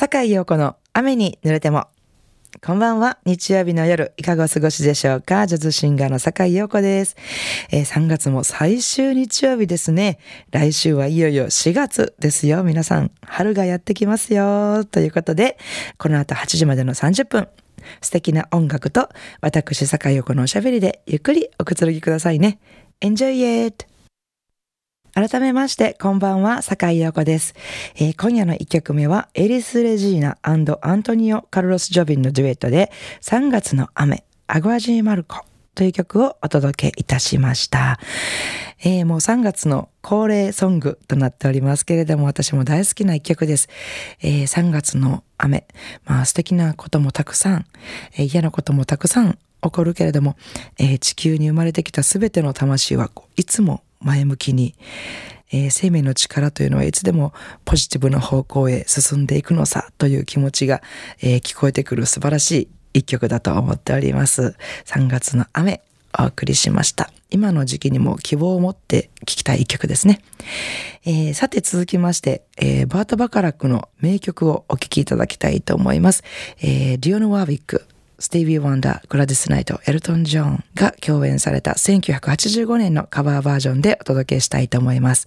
坂井陽子の雨に濡れても。こんばんは。日曜日の夜、いかがお過ごしでしょうか？ジャズシンガーの坂井陽子です、えー、3月も最終日曜日ですね。来週はいよいよ4月ですよ。皆さん、春がやってきますよ。ということで、この後8時までの30分、素敵な音楽と、私、坂井陽子のおしゃべりで、ゆっくりおくつろぎくださいね。Enjoy it! 改めまして、こんばんは、坂井陽子です、えー、今夜の一曲目は、エリス・レジーナアントニオ・カルロス・ジョビンのデュエットで、3月の雨、アグアジー・マルコという曲をお届けいたしました。えー、もう3月の恒例ソングとなっておりますけれども、私も大好きな一曲です。えー、3月の雨、まあ素敵なこともたくさん、えー、嫌なこともたくさん起こるけれども、えー、地球に生まれてきたすべての魂はいつも前向きに、えー、生命の力というのはいつでもポジティブな方向へ進んでいくのさという気持ちが、えー、聞こえてくる素晴らしい一曲だと思っております。3月の雨お送りしました。今の時期にも希望を持って聴きたい一曲ですね。えー、さて続きまして、えー、バート・バカラックの名曲をお聴きいただきたいと思います。えー、ディオノ・ワービック、スティービー・ワンダー、グラディス・ナイト、エルトン・ジョーンが共演された1985年のカバーバージョンでお届けしたいと思います。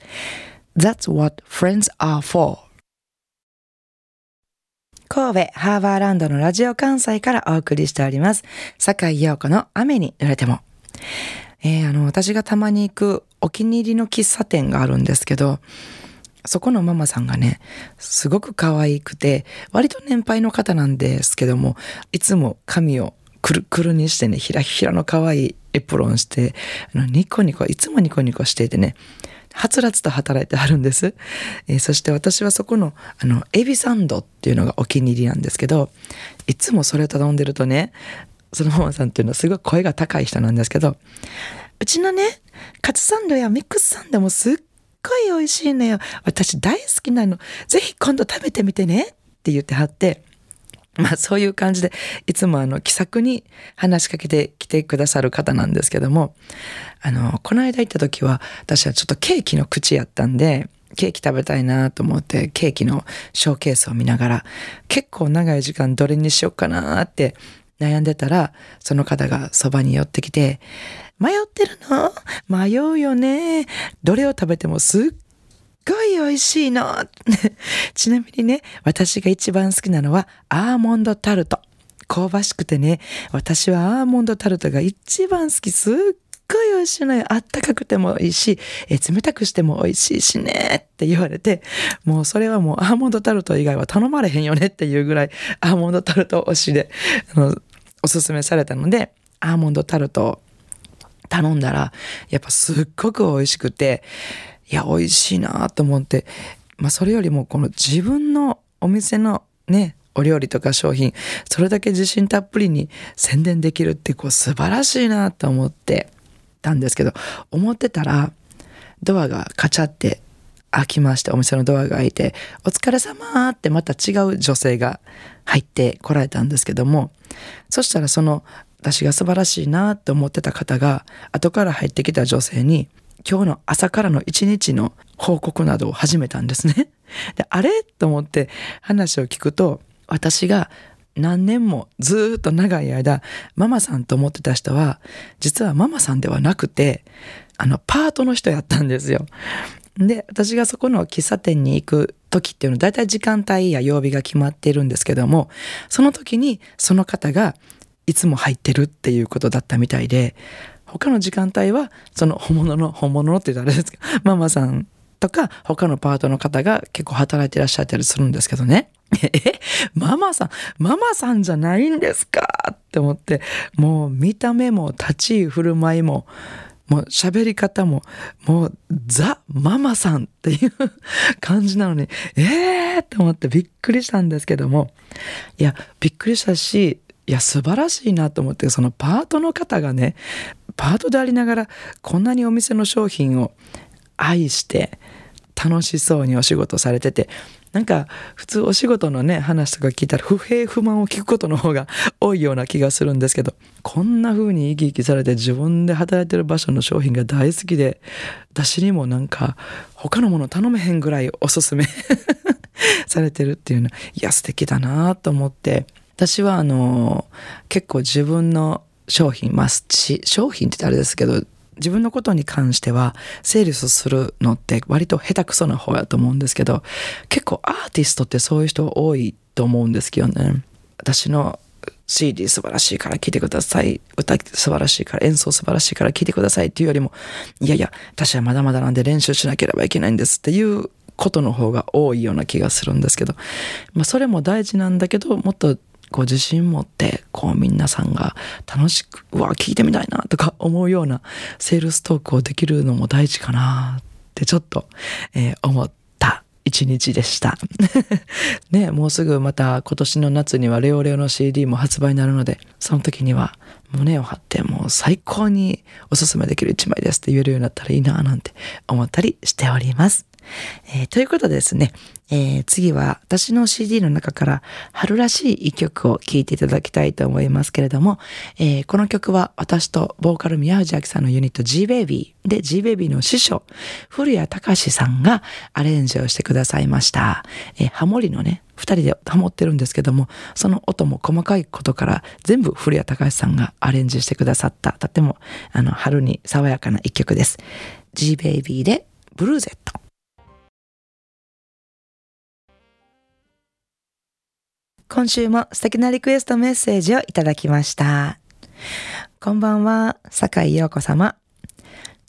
That's what friends are for. 神戸ハーバーランドのラジオ関西からお送りしております。坂井陽子の雨に濡れても。えー、あの、私がたまに行くお気に入りの喫茶店があるんですけど、そこのママさんがね、すごく可愛くて、割と年配の方なんですけども、いつも髪をくるくるにしてね、ひらひらの可愛いエプロンして、あのニコニコ、いつもニコニコしていてね、はつらつと働いてあるんです。えー、そして私はそこの、あの、エビサンドっていうのがお気に入りなんですけど、いつもそれを頼んでるとね、そのママさんっていうのはすごい声が高い人なんですけど、うちのね、カツサンドやミックスサンドもすっごい美味しいのよ。私大好きなの。ぜひ今度食べてみてねって言ってはって、まあそういう感じで、いつもあの気さくに話しかけてきてくださる方なんですけども、あの、この間行った時は、私はちょっとケーキの口やったんで、ケーキ食べたいなと思ってケーキのショーケースを見ながら結構長い時間どれにしようかなって悩んでたらその方がそばに寄ってきて迷ってるの？迷うよね。どれを食べてもすっごい美味しいの。ちなみにね、私が一番好きなのはアーモンドタルト。香ばしくてね、私はアーモンドタルトが一番好き。すっごい美味しいのよ。あったかくてもいいし、え冷たくしても美味しいしねって言われて、もうそれはもうアーモンドタルト以外は頼まれへんよねっていうぐらいアーモンドタルト推しで、あの、おすすめされたので、アーモンドタルト頼んだら、やっぱすっごく美味しくて、いや、美味しいなと思って、まあそれよりもこの自分のお店のね、お料理とか商品、それだけ自信たっぷりに宣伝できるってこう素晴らしいなと思ってたんですけど、思ってたら、ドアがカチャって開きまして、お店のドアが開いて、お疲れ様ってまた違う女性が入ってこられたんですけども、そしたらその私が素晴らしいなって思ってた方が後から入ってきた女性に今日の朝からの一日の報告などを始めたんですね。であれ？と思って話を聞くと私が何年もずっと長い間ママさんと思ってた人は実はママさんではなくてあのパートの人やったんですよ。で私がそこの喫茶店に行く時っていうのは大体時間帯や曜日が決まっているんですけどもその時にその方がいつも入ってるっていうことだったみたいで、他の時間帯は、その本物の、本物のって言ったらあれですけど、ママさんとか他のパートの方が結構働いてらっしゃったりするんですけどね。え、ママさん、ママさんじゃないんですかって思って、もう見た目も立ち居振る舞いも、もう喋り方も、もうザ・ママさんっていう感じなのに、えーって思ってびっくりしたんですけども、いや、びっくりしたし、いや素晴らしいなと思ってそのパートの方がねパートでありながらこんなにお店の商品を愛して楽しそうにお仕事されててなんか普通お仕事のね話とか聞いたら不平不満を聞くことの方が多いような気がするんですけどこんな風に生き生きされて自分で働いてる場所の商品が大好きで私にもなんか他のもの頼めへんぐらいおすすめ されてるっていうのいや素敵だなと思って。私はあの結構自分の商品まあ商品って言ったらあれですけど自分のことに関してはセールスするのって割と下手くそな方やと思うんですけど結構アーティストってそういう人多いと思うんですけどね。私の CD 素晴らしいから聴いてください。歌素晴らしいから演奏素晴らしいから聴いてくださいっていうよりもいやいや私はまだまだなんで練習しなければいけないんですっていうことの方が多いような気がするんですけど、まあ、それも大事なんだけどもっとこう自信持ってこう皆さんが楽しくうわ聞いてみたいなとか思うようなセールストークをできるのも大事かなってちょっと、えー、思った一日でした。ね、もうすぐまた今年の夏にはレオレオの CD も発売になるので、その時には胸を張ってもう最高におすすめできる一枚ですって言えるようになったらいいななんて思ったりしております。えー、ということでですね、えー、次は私の CD の中から春らしい一曲を聴いていただきたいと思いますけれども、えー、この曲は私とボーカル宮藤明さんのユニット G-Baby で G-Baby の師匠古谷隆さんがアレンジをしてくださいました。えー、ハモリのね、二人でハモってるんですけども、その音も細かいことから全部古谷隆さんがアレンジしてくださった、とてもあの春に爽やかな一曲です。G-Baby でブルーゼット。今週も素敵なリクエストメッセージをいただきました。こんばんは、坂井陽子様。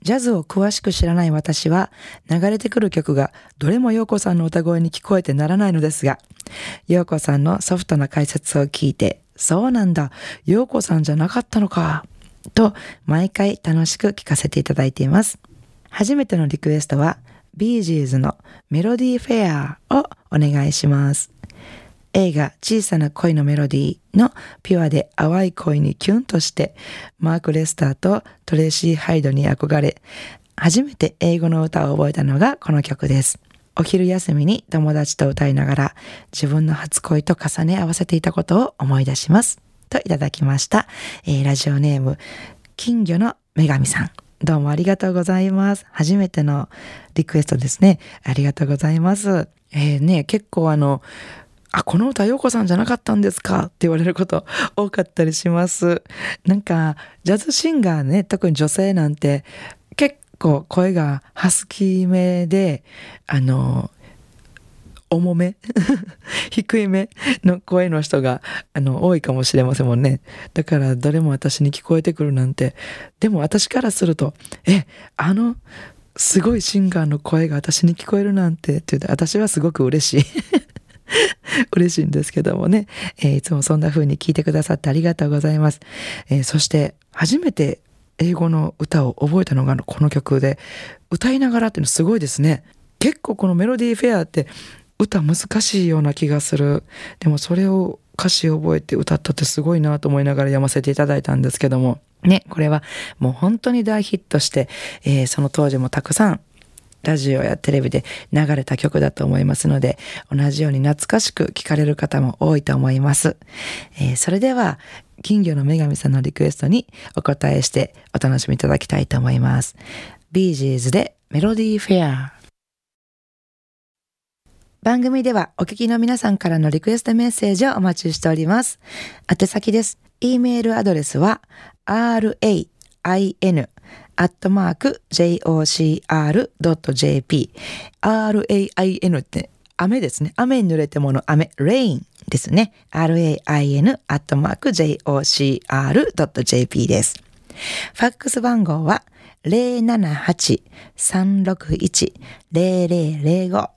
ジャズを詳しく知らない私は、流れてくる曲がどれも陽子さんの歌声に聞こえてならないのですが、陽子さんのソフトな解説を聞いて、そうなんだ、陽子さんじゃなかったのか、と毎回楽しく聞かせていただいています。初めてのリクエストは、ビージーズのメロディーフェアをお願いします。映画小さな恋のメロディーのピュアで淡い恋にキュンとしてマーク・レスターとトレーシー・ハイドに憧れ初めて英語の歌を覚えたのがこの曲です。お昼休みに友達と歌いながら自分の初恋と重ね合わせていたことを思い出します。といただきました。えー、ラジオネーム金魚の女神さん。どうもありがとうございます。初めてのリクエストですね。ありがとうございます。えー、ね、結構あの、あ、この歌、陽子さんじゃなかったんですか？って言われること多かったりします。なんか、ジャズシンガーね、特に女性なんて、結構声がハスキーめで、あの、重め 低いめの声の人があの多いかもしれませんもんね。だからどれも私に聞こえてくるなんて。でも私からすると、え、あのすごいシンガーの声が私に聞こえるなんてって言うと私はすごく嬉しい 嬉しいんですけどもね、えー、いつもそんな風に聞いてくださってありがとうございます。えー、そして初めて英語の歌を覚えたのがこの曲で歌いながらっていうのすごいですね。結構このメロディーフェアって歌難しいような気がする。でもそれを歌詞覚えて歌ったってすごいなと思いながら読ませていただいたんですけども。ね、これはもう本当に大ヒットして、えー、その当時もたくさんラジオやテレビで流れた曲だと思いますので、同じように懐かしく聴かれる方も多いと思います。えー、それでは、金魚の女神さんのリクエストにお答えしてお楽しみいただきたいと思います。ビージーズでメロディーフェア。番組ではお聞きの皆さんからのリクエストメッセージをお待ちしております。宛先です。e メールアドレスは rain アットマーク jocr.jp rain って雨ですね。雨に濡れてもの雨、rain ですね。rain アットマーク jocr.jp です。ファックス番号は078-361-0005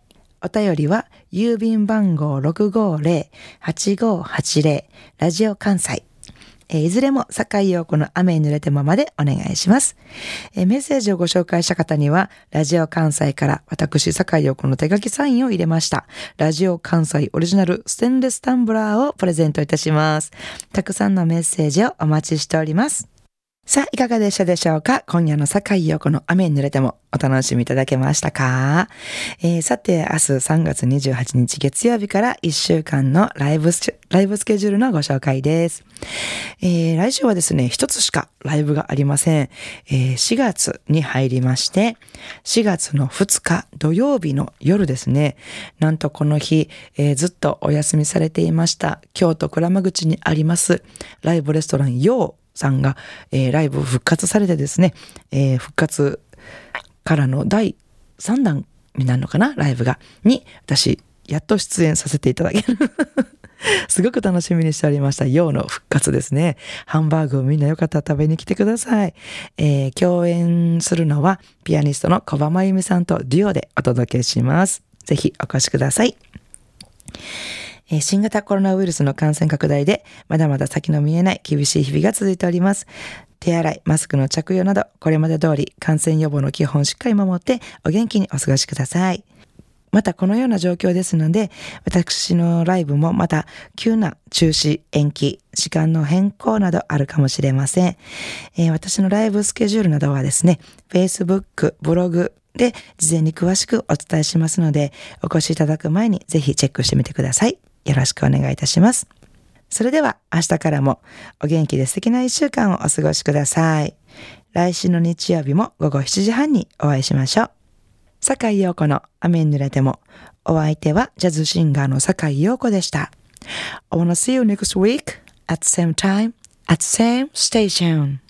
お便りは郵便番号650-8580ラジオ関西えいずれも坂井陽子の雨に濡れてままでお願いします、えメッセージをご紹介した方には、ラジオ関西から私坂井陽子の手書きサインを入れました。ラジオ関西オリジナルステンレスタンブラーをプレゼントいたします。たくさんのメッセージをお待ちしております。さあ、いかがでしたでしょうか？今夜の坂井陽子の雨に濡れてもお楽しみいただけましたか、えー、さて、明日3月28日月曜日から1週間のライブス、ライブスケジュールのご紹介です。えー、来週はですね、一つしかライブがありません。えー、4月に入りまして、4月の2日土曜日の夜ですね、なんとこの日、えー、ずっとお休みされていました、京都倉間口にあります、ライブレストラン陽さんが、えー、ライブ復活されてですね、えー、復活からの第3弾になるのかなライブが。に、私、やっと出演させていただける すごく楽しみにしておりました。陽の復活ですね。ハンバーグをみんなよかったら食べに来てください。えー、共演するのはピアニストの小葉真由美さんとデュオでお届けします。ぜひお越しください。え新型コロナウイルスの感染拡大で、まだまだ先の見えない厳しい日々が続いております。手洗い、マスクの着用など、これまで通り感染予防の基本をしっかり守って、お元気にお過ごしください。またこのような状況ですので、私のライブもまた急な中止、延期、時間の変更などあるかもしれません。えー、私のライブスケジュールなどはですね、Facebook、ブログで事前に詳しくお伝えしますので、お越しいただく前にぜひチェックしてみてください。よろしくお願いいたします。それでは明日からもお元気で素敵な一週間をお過ごしください。来週の日曜日も午後7時半にお会いしましょう。坂井陽子の雨に濡れてもお相手はジャズシンガーの坂井陽子でした。I wanna see you next week at the same time at the same station.